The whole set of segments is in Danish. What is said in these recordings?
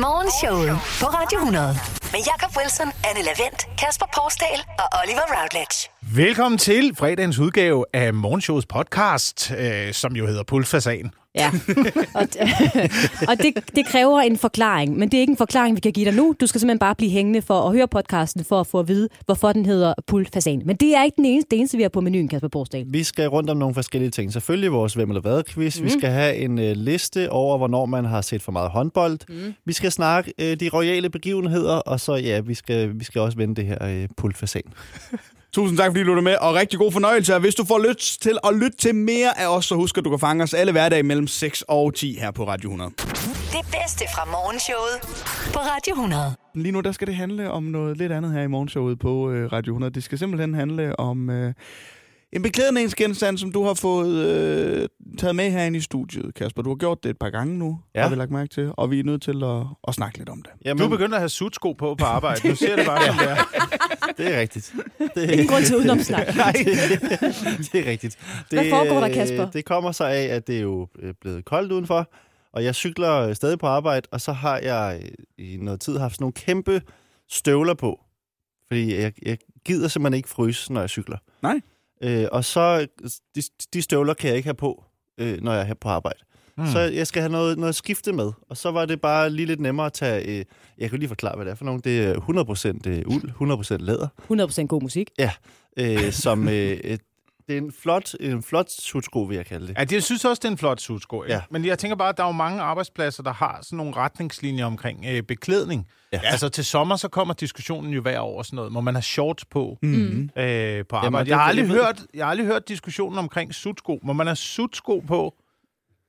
Morgenshowet på Radio 100. Med Jakob Wilson, Anne Lavendt, Kasper Porsdal og Oliver Routledge. Velkommen til fredagens udgave af Morgenshowets podcast, øh, som jo hedder Pulsfasan. Ja, og, og det, det kræver en forklaring, men det er ikke en forklaring, vi kan give dig nu. Du skal simpelthen bare blive hængende for at høre podcasten, for at få at vide, hvorfor den hedder Pulsfasan. Men det er ikke den eneste, det eneste vi har på menuen, Kasper Borsdal. Vi skal rundt om nogle forskellige ting. Selvfølgelig vores Hvem eller hvad quiz. Mm. Vi skal have en uh, liste over, hvornår man har set for meget håndbold. Mm. Vi skal snakke uh, de royale begivenheder, og så ja, vi skal, vi skal også vende det her uh, pultfasan. Tusind tak, fordi du er med, og rigtig god fornøjelse. Og hvis du får lyst til at lytte til mere af os, så husk at du kan fange os alle hverdage mellem 6 og 10 her på Radio 100. Det bedste fra morgenshowet på Radio 100. Lige nu der skal det handle om noget lidt andet her i morgenshowet på øh, Radio 100. Det skal simpelthen handle om øh, en beklædningsgenstand, som du har fået øh, taget med herinde i studiet, Kasper. Du har gjort det et par gange nu, Ja. har vi lagt mærke til, og vi er nødt til at, at snakke lidt om det. Jamen, Du er begyndt at have sutsko på på arbejde. Du ser det bare, som det er. det er rigtigt. Det, Ingen grund til udenomsnak. Nej, det er rigtigt. Det, Hvad foregår der, øh, Kasper? Det kommer så af, at det er jo øh, blevet koldt udenfor, og jeg cykler øh, stadig på arbejde, og så har jeg øh, i noget tid haft sådan nogle kæmpe støvler på. Fordi jeg, jeg gider simpelthen ikke fryse, når jeg cykler. Nej. Øh, og så, de, de støvler kan jeg ikke have på, øh, når jeg er her på arbejde. Mm. Så jeg skal have noget, noget at skifte med. Og så var det bare lige lidt nemmere at tage... Øh, jeg kan lige forklare, hvad det er for nogle. Det er 100% øh, uld, 100% læder. 100% god musik. Øh, som, øh, det er en flot, en flot sutsko, vil jeg kalde det. Ja, det, jeg synes også, det er en flot sutsko. Ja. Men jeg tænker bare, at der er jo mange arbejdspladser, der har sådan nogle retningslinjer omkring øh, beklædning. Ja. Altså til sommer, så kommer diskussionen jo hver år sådan noget. Må man have shorts på Mm. øh, på arbejde? jeg, har aldrig hørt, jeg har aldrig hørt diskussionen omkring sutsko. Må man have sutsko på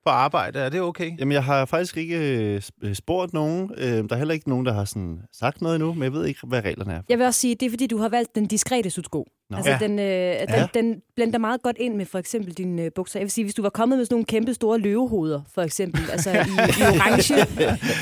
på arbejde? Er det okay? Jamen, jeg har faktisk ikke øh, sp- spurgt nogen. Øh, der er heller ikke nogen, der har sådan sagt noget endnu, men jeg ved ikke, hvad reglerne er. Jeg vil også sige, det er fordi, du har valgt den diskrete sutsko. Nå. Altså, Ja. den, øh, den, den blender meget godt ind med for eksempel dine øh, bukser. Jeg vil sige, hvis du var kommet med sådan nogle kæmpe store løvehoveder, for eksempel, altså i, i orange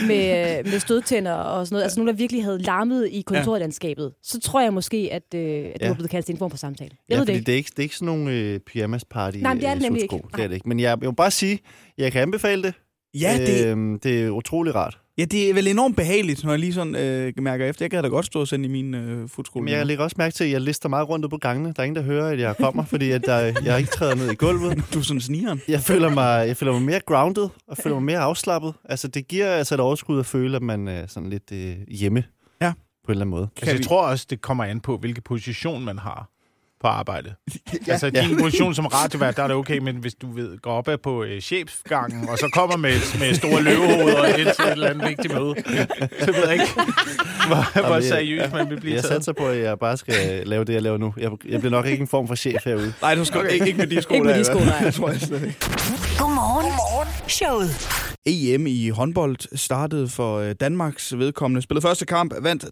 med, øh, med stødtænder og sådan noget, altså nogle, der virkelig havde larmet i kontorlandskabet, så tror jeg måske, at, øh, at du Ja. var blevet kaldt til en form for samtale. Jeg Ja, ved det ikke. det er ikke, det er ikke sådan nogle øh, pyjamas party Nej, men det er det nemlig ikke. Det er det ikke. Men jeg, jeg må bare sige, jeg kan anbefale det. Ja, det, Øhm, det er utrolig rart. Ja, det er vel enormt behageligt, når jeg lige sådan øh, mærker efter. Jeg kan da godt stå og sende i min øh, futskole. Men jeg lægger også mærke til, at jeg lister meget rundt på gangene. Der er ingen, der hører, at jeg kommer, fordi at der, jeg ikke træder ned i gulvet. Du er sådan snigeren. Jeg føler mig, jeg føler mig mere grounded, og føler mig mere afslappet. Altså, det giver altså et overskud at føle, at man er sådan lidt øh, hjemme. Ja. På en eller anden måde. Altså, jeg vi- tror også, det kommer an på, hvilken position man har på arbejde. Ja. Altså, din position som radiovært, der er det okay, men hvis du ved, går op på øh, chefgangen, og så kommer med, med store løvehoveder og ind til et eller andet vigtigt møde, så ved jeg ikke, hvor, hvor jeg- seriøst man vil blive Jeg taget. satser på, at jeg bare skal lave det, jeg laver nu. Jeg, jeg bliver nok ikke en form for chef herude. Nej, du skal okay. ikke, ikke med de sko. Ikke med de sko, nej. Jeg tror jeg slet ikke. Godmorgen. Godmorgen. Showet. EM i håndbold startede for øh, Danmarks vedkommende. Spillede første kamp, vandt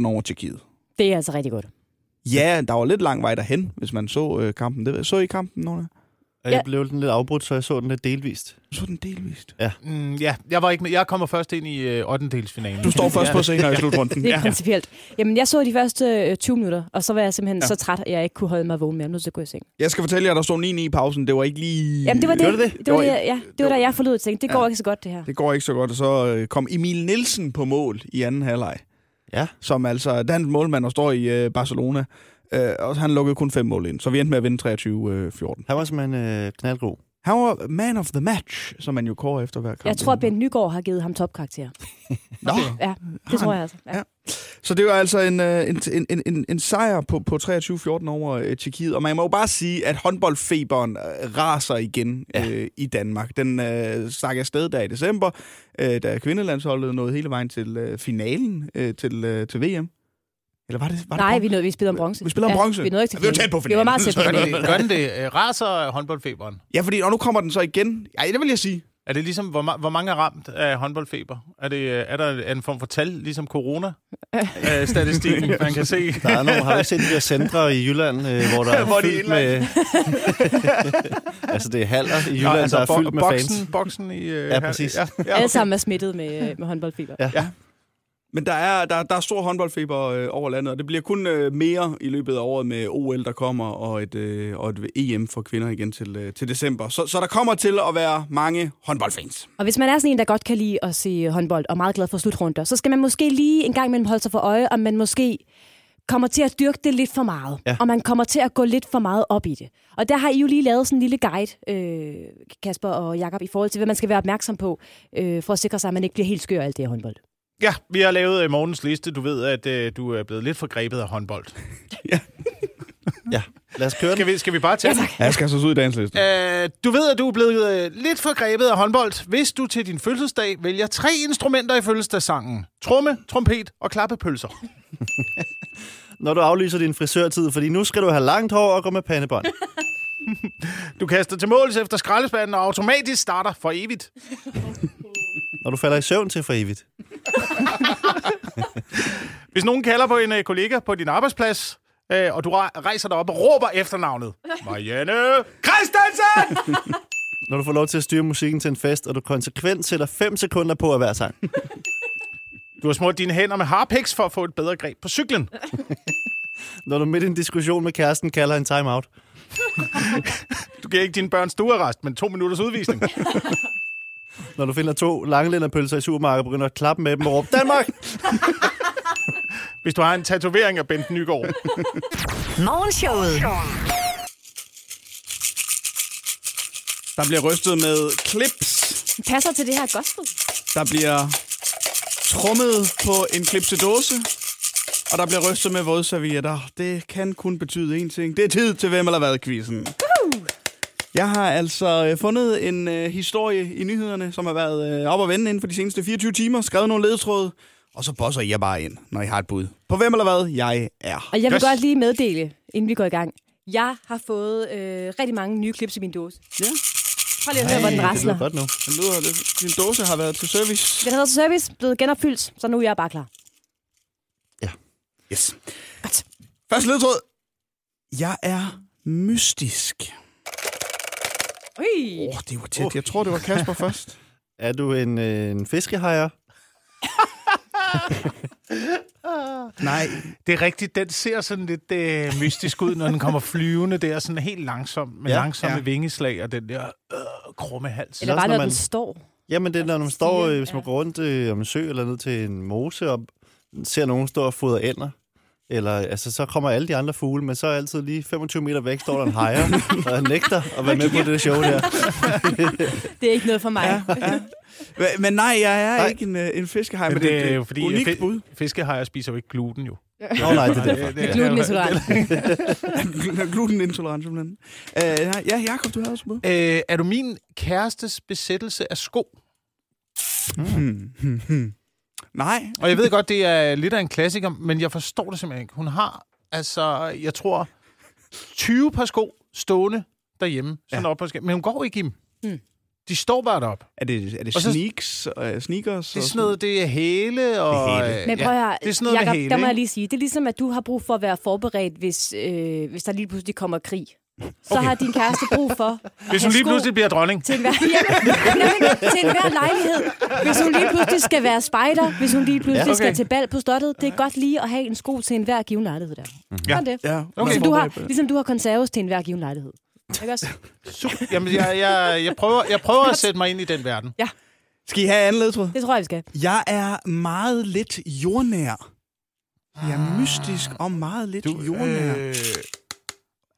23-14 over Tjekkiet. Det er altså rigtig godt. Ja, der var lidt lang vej derhen, hvis man så øh, kampen. Det, så I kampen, Ja. jeg blev den lidt afbrudt, så jeg så den lidt delvist. Så den delvist. Mm, ja, jeg var ikke med. Jeg kommer først ind i øh, 8. finalen. Du står først på scenen i slutrunden. Det er Ja. principielt. Jamen, jeg så de første øh, 20 minutter, og så var jeg simpelthen Ja. ja. så træt, at jeg ikke kunne holde mig vågen mere. Jeg er til at gå i seng. Jeg skal fortælle jer, at der stod 9-9 i pausen. Det var ikke lige... Jamen, det var det. Gjorde det det? Det var, Det det, var- ja, det var da jeg forlod og tænkte, det går Ja. ikke så godt, det her. Det går ikke så godt, og så øh, kom Emil Nielsen på mål i anden halvleg. Ja. Som altså er dansk målmand og står i øh, Barcelona. Øh, og han lukkede kun fem mål ind, så vi endte med at vinde 23-14. Han var simpelthen øh, knaldgod. Han var man of the match, som man jo kårer efter hver kamp. Jeg tror, at Ben Nygaard har givet ham topkarakter. Nå, Ja, det tror jeg altså. Ja. Ja. Så det var altså en, øh, en, en, en, en, sejr på, på 23-14 over øh, Tjekkiet. Og man må jo bare sige, at håndboldfeberen øh, raser igen Ja. øh, i Danmark. Den øh, stak afsted der i december, øh, da kvindelandsholdet nåede hele vejen til øh, finalen øh, til, øh, til VM. Eller var det, var Nej, det vi, nåede, vi spillede om bronze. Vi spiller om bronze. Ja, vi nåede ikke til Ja, vi var finalen. tæt på Vi var meget finalen. tæt på Gør finalen. den, gør den det? Øh, Raser håndboldfeberen? Ja, fordi og nu kommer den så igen. Ja, det vil jeg sige. Er det ligesom, hvor, hvor mange er ramt af håndboldfeber? Er, det, øh, er der en form for tal, ligesom corona-statistikken, man kan se? Der er nogle, har du set de der centre i Jylland, øh, hvor der er Hvor de fyldt med... altså, det er haller i Jylland, Nå, altså, der er bo- fyldt med boksen, fans. Boksen i... Øh, Ja, præcis. Ja, ja, Alle sammen er smittet med, med håndboldfeber. Ja. Ja. Men der er, der, der er stor håndboldfeber øh, over landet, og det bliver kun øh, mere i løbet af året med OL, der kommer, og et, øh, og et EM for kvinder igen til, øh, til december. Så, så der kommer til at være mange håndboldfans. Og hvis man er sådan en, der godt kan lide at se håndbold, og meget glad for slutrunder, så skal man måske lige en gang imellem holde sig for øje, om man måske kommer til at dyrke det lidt for meget. Ja. Og man kommer til at gå lidt for meget op i det. Og der har I jo lige lavet sådan en lille guide, øh, Kasper og Jakob, i forhold til, hvad man skal være opmærksom på, øh, for at sikre sig, at man ikke bliver helt skør af alt det her håndbold. Ja, vi har lavet øh, morgens liste. Du ved, at øh, du er blevet lidt forgrebet af håndbold. Ja, lad os køre den. Skal vi, skal vi bare tage Ja. Ja, jeg skal så ud i dagens liste. Øh, du ved, at du er blevet øh, lidt forgrebet af håndbold, hvis du til din fødselsdag vælger tre instrumenter i fødselsdagssangen. Tromme, trompet og klappepølser. Når du aflyser din frisørtid, fordi nu skal du have langt hår og gå med pandebånd. Du kaster til måls efter skraldespanden og automatisk starter for evigt. Når du falder i søvn til for evigt. Hvis nogen kalder på en øh, kollega på din arbejdsplads, øh, og du re- rejser dig op og råber efternavnet. Marianne Christensen! Når du får lov til at styre musikken til en fest, og du konsekvent sætter 5 sekunder på at hver sang. Du har smurt dine hænder med harpiks for at få et bedre greb på cyklen. Når du midt i en diskussion med kæresten kalder en timeout. Du giver ikke dine børn stuearrest, men to minutters udvisning. Når du finder to langlænderpølser i supermarkedet begynder at klappe med dem og råbe, Danmark! Hvis du har en tatovering af Bent Nygaard. Morgenshowet. Der bliver rystet med clips. Passer til det her gospel. Der bliver trummet på en klipsedåse. Og der bliver rystet med vådservietter. Det kan kun betyde én ting. Det er tid til Hvem eller hvad-quizzen. Jeg har altså øh, fundet en øh, historie i nyhederne, som har været øh, op og vende inden for de seneste 24 timer, skrevet nogle ledetråde, og så bosser I jer bare ind, når I har et bud. På hvem eller hvad jeg er. Og jeg vil Yes. godt lige meddele, inden vi går i gang. Jeg har fået øh, rigtig mange nye klips i min dåse. Ja, Prøv lige at høre, hvor den det lyder rasler. godt nu. den lyder lidt. Din dåse har været til service. Den har været til service, blevet genopfyldt, så nu er jeg bare klar. Yes. Godt. Første ledetråd. Jeg er mystisk. Åh, oh, det var tæt. Jeg tror, det var Kasper først. Er du en, øh, en fiskehajer? Nej. Det er rigtigt, den ser sådan lidt øh, mystisk ud, når den kommer flyvende der, sådan helt langsomt, med Ja, langsomme ja. vingeslag og den der øh, krumme hals. Eller bare, når man- den står. Jamen, det er, når man står, øh, hvis man går rundt øh, om en sø eller ned til en mose og ser nogen stå og fodre ænder. Eller, altså, så kommer alle de andre fugle, men så er altid lige 25 meter væk, står der en hajer, og nægter at være med på det show der. Det er ikke noget for mig. Ja. Hva- Men nej, jeg er Nej. ikke en, øh, en fiskehaj, men, Men det, det er jo fordi, unikt at bud. fi- fiskehajer spiser jo ikke gluten, jo. Nå nej, det er derfor. Det- det- Glutenintolerant. Glutenintolerant, simpelthen. Uh, ja, Jakob, du har også bud. Øh, er du min kærestes besættelse af sko? Hmm, hmm, hmm. Nej. Og jeg ved godt, det er lidt af en klassiker, men jeg forstår det simpelthen ikke. Hun har, altså, jeg tror, 20 par sko stående derhjemme. Sådan Ja. op på skab. Men hun går ikke i dem. Hmm. De står bare deroppe. Er det, er det Og så- sneaks, uh, sneakers? Det er og sådan noget, det er hæle og... Det er hæle. Men prøv at høre, det er sådan noget Jacob, hæle, der må jeg lige sige, det er ligesom, at du har brug for at være forberedt, hvis, øh, hvis der lige pludselig kommer krig. Så Okay. har din kæreste brug for Hvis hun lige pludselig bliver dronning. til enhver, ja, nemlig, til enhver lejlighed. Hvis hun lige pludselig skal være spejder, hvis hun lige pludselig Ja, ja, okay. skal til bal på slottet, det er godt lige at have en sko til enhver given lejlighed der. Ja. Sådan det. Ja, Okay. Ligesom, du har, ligesom du har konserves til enhver given lejlighed. Ikke også? Super. Jamen, jeg, jeg, jeg, prøver, jeg prøver at sætte mig ind i den verden. Skal I have anden ledtråd? Det tror jeg, vi skal. Jeg er meget lidt jordnær. Jeg er mystisk og meget lidt Du, jordnær. øh,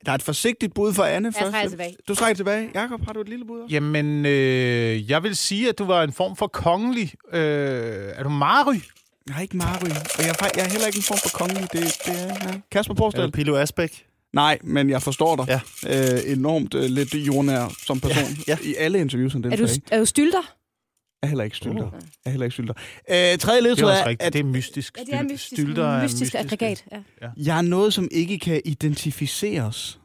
Der er et forsigtigt bud for Anne Jeg først. trækker tilbage. Du trækker tilbage. Jakob, har du et lille bud også? jamen, øh, jeg vil sige, at du var en form for kongelig. Øh, er du Mary? Jeg har ikke Mary, og jeg er, jeg er heller ikke en form for kongelig. Det, det er ja. Kasper Er Porsdal. du Pilo Asbæk? Nej, men jeg forstår dig. Ja. Øh, enormt øh, lidt jordnær som person. Ja. I alle interviews, han Er du, er du stylter? Er heller ikke stylter. Uh. Er heller ikke stylter. Øh, tredje er ledtråd er, rigtigt. at Det er mystisk. Ja, det er mystisk. Stylter er mystisk aggregat. Ja. jeg er noget, som ikke kan identificeres.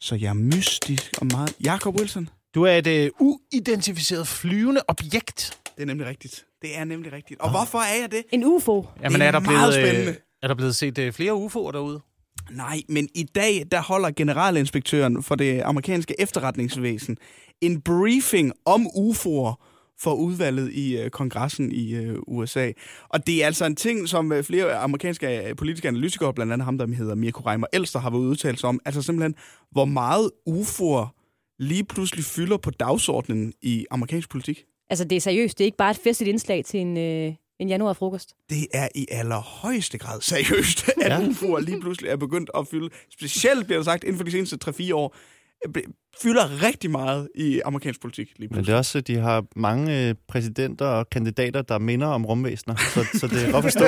Så jeg er mystisk og meget... Jakob Wilson. Du er et øh, uidentificeret flyvende objekt. Det er nemlig rigtigt. Det er nemlig rigtigt. Og hvorfor er jeg det? En UFO. Jamen, Det er er der meget blevet, spændende. øh, er der blevet set øh, flere UFO'er derude? Nej, men i dag, der holder generalinspektøren for det amerikanske efterretningsvæsen en briefing om UFO'er for udvalget i øh, kongressen i øh, USA. Og det er altså en ting, som øh, flere amerikanske øh, politiske analytikere, blandt andet ham, der hedder Mirko Reimer Elster, har været udtalt om, altså simpelthen, hvor meget UFO'er lige pludselig fylder på dagsordenen i amerikansk politik. Altså, det er seriøst. Det er ikke bare et festligt indslag til en, øh, en januarfrokost. Det er i allerhøjeste grad seriøst, at Ja. UFO'er lige pludselig er begyndt at fylde, specielt bliver der sagt inden for de seneste 3-4 år, fylder rigtig meget i amerikansk politik lige Men pludselig. det er også, at de har mange øh, præsidenter og kandidater, der minder om rumvæsener. Så, så det er godt forstå,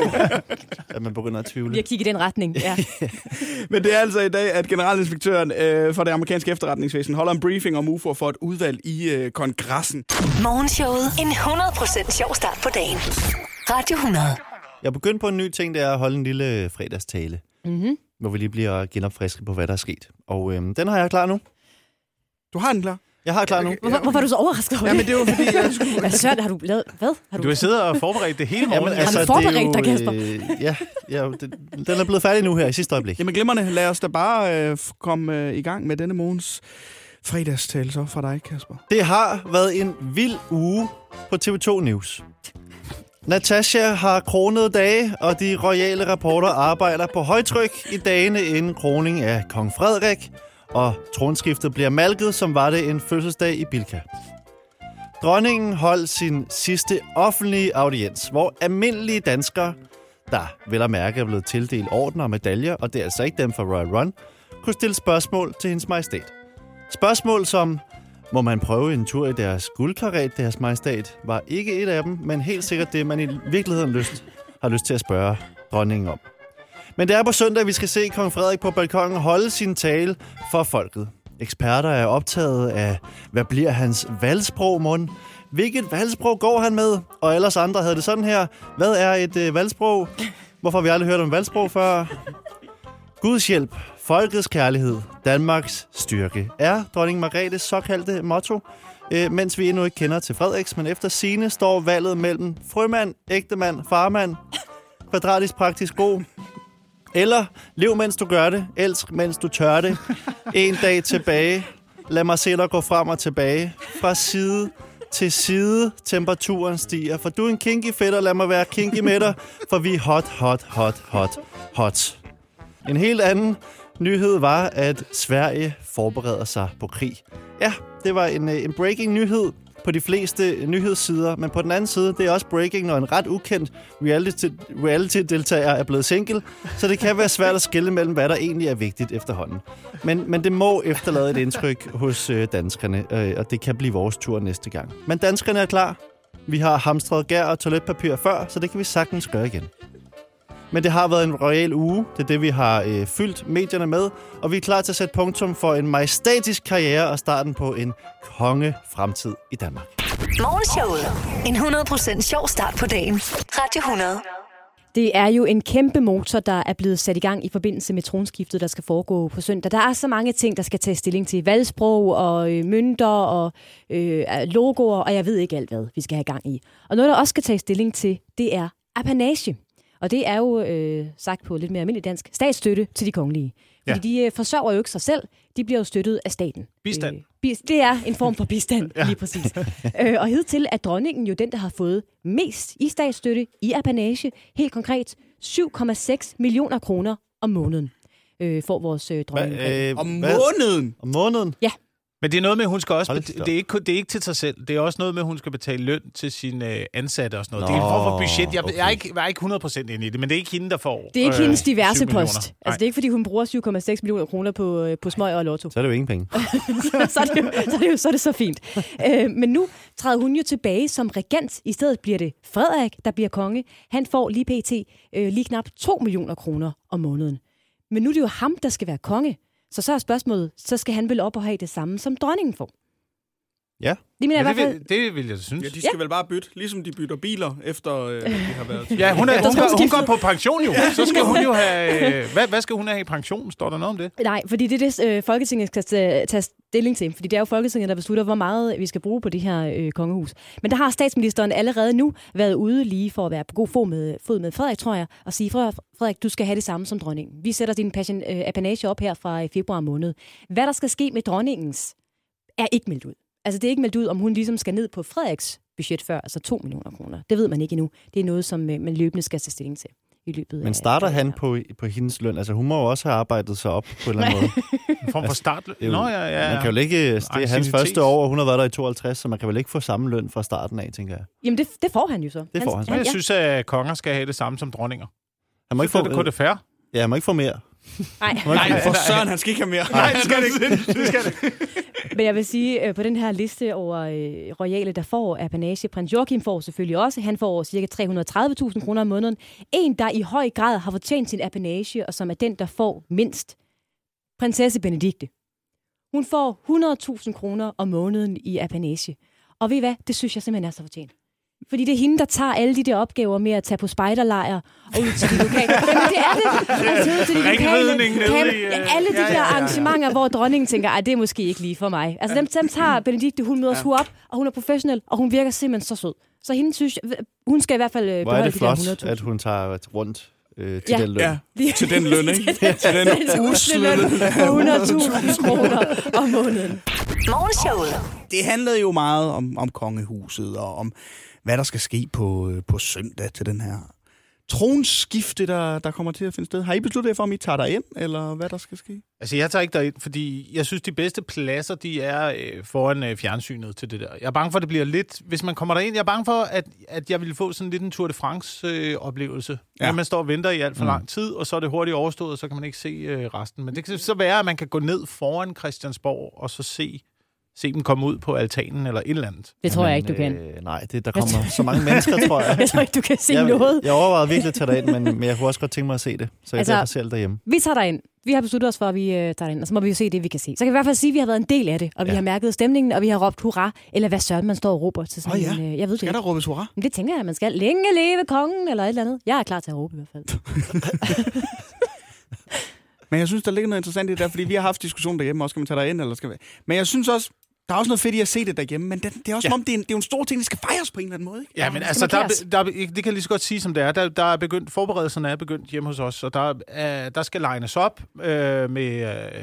at man begynder at tvivle. Vi har kigget i den retning, ja. Men det er altså i dag, at generalinspektøren øh, for det amerikanske efterretningsvæsen holder en briefing om UFO for et udvalg i øh, kongressen. Morgenshowet. En 100% sjov start på dagen. Radio 100. Jeg er begyndt på en ny ting, det er at holde en lille fredagstale, Mm-hmm. hvor vi lige bliver genopfrisket på, hvad der er sket. Og øhm, den har jeg klar nu. Du har den klar? Jeg har klar nu. Hvorfor, hvorfor er du så overrasket over Ja, men det var fordi, jeg skulle... Hvad søren, har du lavet? Hvad? Har du... Du har siddet og forberedt det hele morgen. Jamen, altså, det forberedt er jo, dig, Kasper? Øh, ja, ja det, den er blevet færdig nu her i sidste øjeblik. Jamen glimrende, lad os da bare øh, komme øh, i gang med denne morgens fredagstale så fra dig, Kasper. Det har været en vild uge på TV2 News. Natasha har kronet dage, og de royale rapporter arbejder på højtryk i dagene inden kroning af kong Frederik, og tronskiftet bliver malket, som var det en fødselsdag i Bilka. Dronningen holdt sin sidste offentlige audiens, hvor almindelige danskere, der vel at mærke er blevet tildelt ordner og medaljer, og det er altså ikke dem fra Royal Run, kunne stille spørgsmål til hendes majestæt. Spørgsmål som, må man prøve en tur i deres guldkaret, deres majestæt, var ikke et af dem, men helt sikkert det, man i virkeligheden lyst, har lyst til at spørge dronningen om. Men det er på søndag, vi skal se kong Frederik på balkongen holde sin tale for folket. Eksperter er optaget af, hvad bliver hans valgsprog, mon? Hvilket valgsprog går han med? Og ellers andre havde det sådan her. Hvad er et øh, valgsprog? Hvorfor har vi aldrig hørt om valgsprog før? Guds hjælp, folkets kærlighed, Danmarks styrke er dronning Margrethes såkaldte motto. Øh, mens vi endnu ikke kender til Frederiks, men efter sine står valget mellem frømand, ægtemand, farmand, kvadratisk praktisk god, eller lev mens du gør det, elsk mens du tør det. En dag tilbage, lad mig se dig gå frem og tilbage. Fra side til side, temperaturen stiger. For du er en kinky fætter, lad mig være kinky med dig, for vi er hot, hot, hot, hot, hot. En helt anden nyhed var, at Sverige forbereder sig på krig. Ja, det var en, øh, en breaking nyhed på de fleste nyhedssider, men på den anden side, det er også breaking, når en ret ukendt reality- reality-deltager er blevet single, så det kan være svært at skille mellem, hvad der egentlig er vigtigt efterhånden. Men, men det må efterlade et indtryk hos øh, danskerne, øh, og det kan blive vores tur næste gang. Men danskerne er klar. Vi har hamstret gær og toiletpapir før, så det kan vi sagtens gøre igen. Men det har været en royal uge. Det er det, vi har øh, fyldt medierne med. Og vi er klar til at sætte punktum for en majestatisk karriere og starten på en kongefremtid i Danmark. Morgenshowet. En 100% sjov start på dagen. Radio 100. Det er jo en kæmpe motor, der er blevet sat i gang i forbindelse med tronskiftet, der skal foregå på søndag. Der er så mange ting, der skal tage stilling til. Valgsprog og øh, mønter og øh, logoer, og jeg ved ikke alt, hvad vi skal have gang i. Og noget, der også skal tage stilling til, det er apanage. Og det er jo, øh, sagt på lidt mere almindelig dansk, statsstøtte til de kongelige. Fordi ja. de øh, forsørger jo ikke sig selv, de bliver jo støttet af staten. Bistand. Øh, bis- det er en form for bistand, ja. lige præcis. øh, og hidtil er dronningen jo den, der har fået mest i statsstøtte i apanage. Helt konkret 7,6 millioner kroner om måneden øh, får vores øh, dronning. øh, Om måneden! Om måneden? Men det er noget med, at hun skal også... Hold bet- da op. det, er ikke, det er ikke til sig selv. Det er også noget med, at hun skal betale løn til sine øh, ansatte og sådan noget. Nå, det er en form for budget. Jeg, okay. jeg, er ikke, jeg er ikke 100% inde i det, men det er ikke hende, der får det er ikke øh, hendes diverse 7 millioner. post. Altså, Nej. det er ikke, fordi hun bruger 7,6 millioner kroner på, øh, på smøg og lotto. Så er det jo ingen penge. så, er det jo, så, er det jo, så er det så fint. Øh, men nu træder hun jo tilbage som regent. I stedet bliver det Frederik, der bliver konge. Han får lige pt. Øh, lige knap 2 millioner kroner om måneden. Men nu er det jo ham, der skal være konge. Så så er spørgsmålet, så skal han vel op og have det samme, som dronningen får. Ja. Det mener jeg Ja, hvert det, vil, det vil jeg synes. Ja, de skal ja. vel bare bytte, ligesom de bytter biler, efter øh, de har været... Ja, hun, er, hun, går, hun går på pension jo. Så skal hun jo have... øh, Hvad, hvad skal hun have i pension? Står der noget om det? Nej, fordi det er det, øh, Folketinget skal tage, stilling til. Fordi det er jo Folketinget, der beslutter, hvor meget vi skal bruge på det her øh, kongehus. Men der har statsministeren allerede nu været ude lige for at være på god fod med, fod med Frederik, tror jeg, og sige, "Frederik, Frederik, du skal have det samme som dronningen. Vi sætter din passion, øh, apanage op her fra øh, februar måned. Hvad der skal ske med dronningens, er ikke meldt ud. Altså, det er ikke meldt ud, om hun ligesom skal ned på Frederiks budget før, altså 2 millioner kroner. Det ved man ikke endnu. Det er noget, som øh, man løbende skal tage stilling til i løbet af... Men starter af- han på, på hendes løn? Altså, hun må jo også have arbejdet sig op på en eller anden måde. En form for start. Det er jo- Nå, ja, ja. Man kan jo ikke... Det er hans første år, og hun har været der i 52, så man kan vel ikke få samme løn fra starten af, tænker jeg. Jamen, det, det får han jo så. Det får han så. Men jeg ja. synes, at konger skal have det samme som dronninger. Han må ikke få, det kun det færre. ja, han må ikke få mere. Nej, Nej, for søren, han skal ikke have mere. Nej, det skal det ikke. Det skal det ikke men jeg vil sige, øh, på den her liste over øh, royale, der får apanage, prins Joachim får selvfølgelig også. Han får ca. 330.000 kroner om måneden. En, der i høj grad har fortjent sin apanage, og som er den, der får mindst. Prinsesse Benedikte. Hun får 100.000 kroner om måneden i apanage. Og ved I hvad? Det synes jeg simpelthen er så fortjent. Fordi det er hende, der tager alle de der opgaver med at tage på spejderlejr og ud til de lokale... Jamen, det er det! Altså, ud til de lokale... Ringridning nede Kam- i, ja, alle de ja, ja, der ja, ja. arrangementer, hvor dronningen tænker, at det er måske ikke lige for mig. Altså, dem, dem tager Benedikte, hun møder ja. op, og hun er professionel, og hun virker simpelthen så sød. Så hende synes hun skal i hvert fald øh, Hvor er beholde det de der flot, 100.000. at hun tager rundt øh, til Ja. den løn. Ja, til den løn, ikke? til den Den usle løn på 100.000 kroner om måneden. Morgenshowet. Det handlede jo meget om, om kongehuset og om, hvad der skal ske på, øh, på søndag til den her tronskifte, der, der kommer til at finde sted. Har I besluttet jer for, om I tager ind eller hvad der skal ske? Altså, jeg tager ikke derind, fordi jeg synes, de bedste pladser, de er øh, foran øh, fjernsynet til det der. Jeg er bange for, at det bliver lidt... Hvis man kommer derind, jeg er bange for, at, at jeg vil få sådan lidt en Tour de France-oplevelse. Øh, Ja. ja. Man står og venter i alt for Mm. lang tid, og så er det hurtigt overstået, og så kan man ikke se øh, resten. Men det kan så være, at man kan gå ned foran Christiansborg, og så se, se dem komme ud på altanen eller et eller andet. Det tror jeg Jamen, ikke, du kan. Øh, nej, det, der kommer så mange mennesker, tror jeg. Jeg tror ikke, du kan se jeg, noget. jeg overvejede virkelig at tage dig ind, men, men jeg kunne også godt tænke mig at se det. Så jeg Altså- derfor selv derhjemme. Vi tager dig ind. Vi har besluttet os for, at vi øh, tager ind, og så må vi jo se det, vi kan se. Så kan vi i hvert fald sige, at vi har været en del af det, og vi Ja. har mærket stemningen, og vi har råbt hurra, eller hvad søren man står og råber til sådan Åh, ja. en... Øh, jeg ved det Skal ikke. der råbes hurra? Men det tænker jeg, at man skal. Længe leve kongen, eller et eller andet. Jeg er klar til at råbe i hvert fald. Men jeg synes, der ligger noget interessant i det der, fordi vi har haft diskussion derhjemme, også skal man tage dig ind, eller skal vi... Men jeg synes også, der er også noget fedt i at se det derhjemme, men det, det er også Ja. som om, det er, en, det er en stor ting, der skal fejres på en eller anden måde, ikke? Ja, men det altså, der, er der, er det kan jeg lige så godt sige, som det er. Der, der er begyndt, forberedelserne er begyndt hjemme hos os, og der, er, der skal legnes op øh, med... Øh,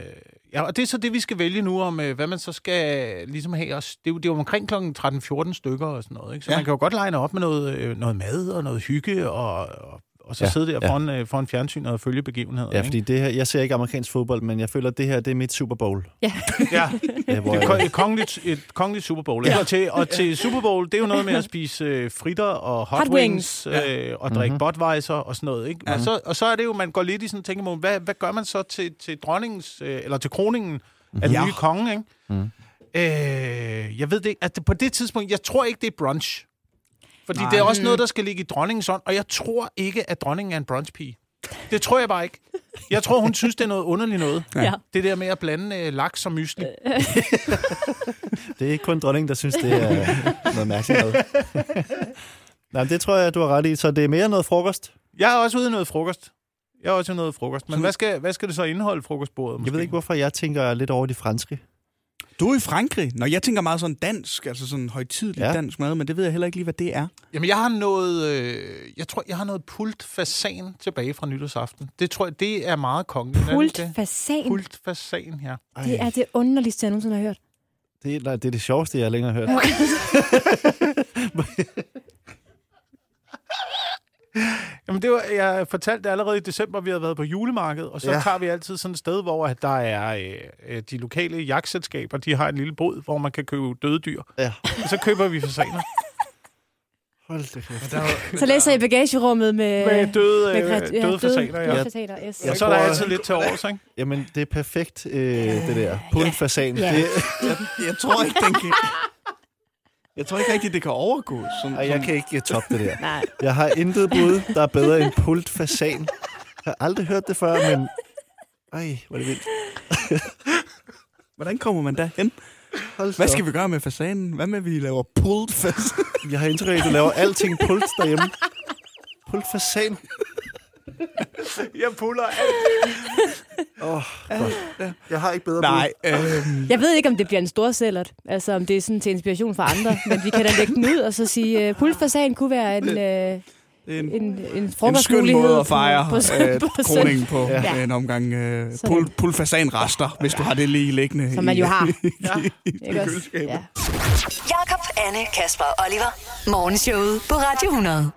ja, og det er så det, vi skal vælge nu, om øh, hvad man så skal ligesom have os. Det er jo, det er jo omkring kl. 13-14 stykker og sådan noget, ikke? Så Ja. ja. man kan jo godt legne op med noget, øh, noget mad og noget hygge, og, og, og så Ja, ja. sidde der ja. foran, øh, foran fjernsynet og følge begivenheder. Ja, fordi det her, jeg ser ikke amerikansk fodbold, men jeg føler, at det her det er mit Super Bowl. ikke? ja. Ja, hvor er et kongeligt, et kongeligt Super Bowl. Ja. Og, til, og til Super Bowl, det er jo noget med at spise øh, fritter og hot, Hot wings, wings. øh, og drikke Mhm. Budweiser og sådan noget. Ikke? Og, så, og så er det jo, man går lidt i sådan tænker, hvad, hvad gør man så til, til dronningens, øh, eller til kroningen af den Ja. nye konge? Ikke? Mhm. Øh, jeg ved det ikke. At det, på det tidspunkt, jeg tror ikke, det er brunch. Fordi Nej. det er også noget, der skal ligge i dronningens ånd, og jeg tror ikke, at dronningen er en brunchpige. Det tror jeg bare ikke. Jeg tror, hun synes, det er noget underligt noget. Ja. Det der med at blande øh, laks og mysli. det er ikke kun dronningen, der synes, det er noget mærkeligt noget. Nej, men det tror jeg, du har ret i. Så det er mere noget frokost. Jeg er også ude i noget frokost. Jeg er også ude i noget frokost. Men hvad skal, hvad skal det så indeholde, frokostbordet? Måske? Jeg ved ikke, hvorfor jeg tænker lidt over de franske. Du er i Frankrig. Når jeg tænker meget sådan dansk, altså sådan højtidelig ja. Dansk mad, men det ved jeg heller ikke lige, hvad det er. Jamen, jeg har noget... Øh, jeg tror, jeg har noget pult fasan tilbage fra nytårsaften. Det tror jeg, det er meget kongeligt. Pult fasan. Pult fasan, ja. Ej, Det er det underligste, jeg nogensinde har hørt. det, er, nej, det er det sjoveste, jeg længere har hørt. Jamen, det var, jeg fortalte det allerede i december, vi havde været på julemarked, og så Ja. ja. tager vi altid sådan et sted, hvor at der er øh, øh, de lokale jagtselskaber, de har en lille bod, hvor man kan købe døde dyr. Ja. Og så køber vi fasaner. Hold da kæft. Der Så læser jeg i bagagerummet med... med døde, med øh, ja, døde fasaner, ja. Døde fasaner, yes. Og så er der altid lidt til års, ikke? Jamen, det er perfekt, øh, det der. Pultfasan. Ja. Det, Jeg, jeg tror ikke, den kan... Jeg tror ikke rigtigt, det kan overgå. Sådan, ej, jeg kan ikke toppe det der. Nej. Jeg har intet bud, der er bedre end pultfasan. Jeg har aldrig hørt det før, men... Ej, hvor er det vildt. Hvordan kommer man derhen? Hold Hvad skal vi gøre med fasanen? Hvad med, at vi laver pulled fasan? Jeg har indtryk af, at du laver alting pult derhjemme. Pultfasan. Jeg puller alt. Åh, oh, Jeg har ikke bedre Nej, øh, Jeg ved ikke, om det bliver en stor sælgert. Altså, om det er sådan til inspiration for andre. Men vi kan da lægge den ud og så sige, uh, pultfasan kunne være en... Uh, En, en, en en skøn måde at fejre på, øh, kroningen på. Ja. Ja. En omgang øh, pul, pulfasanrester, hvis du har det lige liggende. Som man i- jo har. i Ikke også? køleskabet. Ja. Jakob, Anne, Kasper og Oliver. Morgenshowet på Radio 100.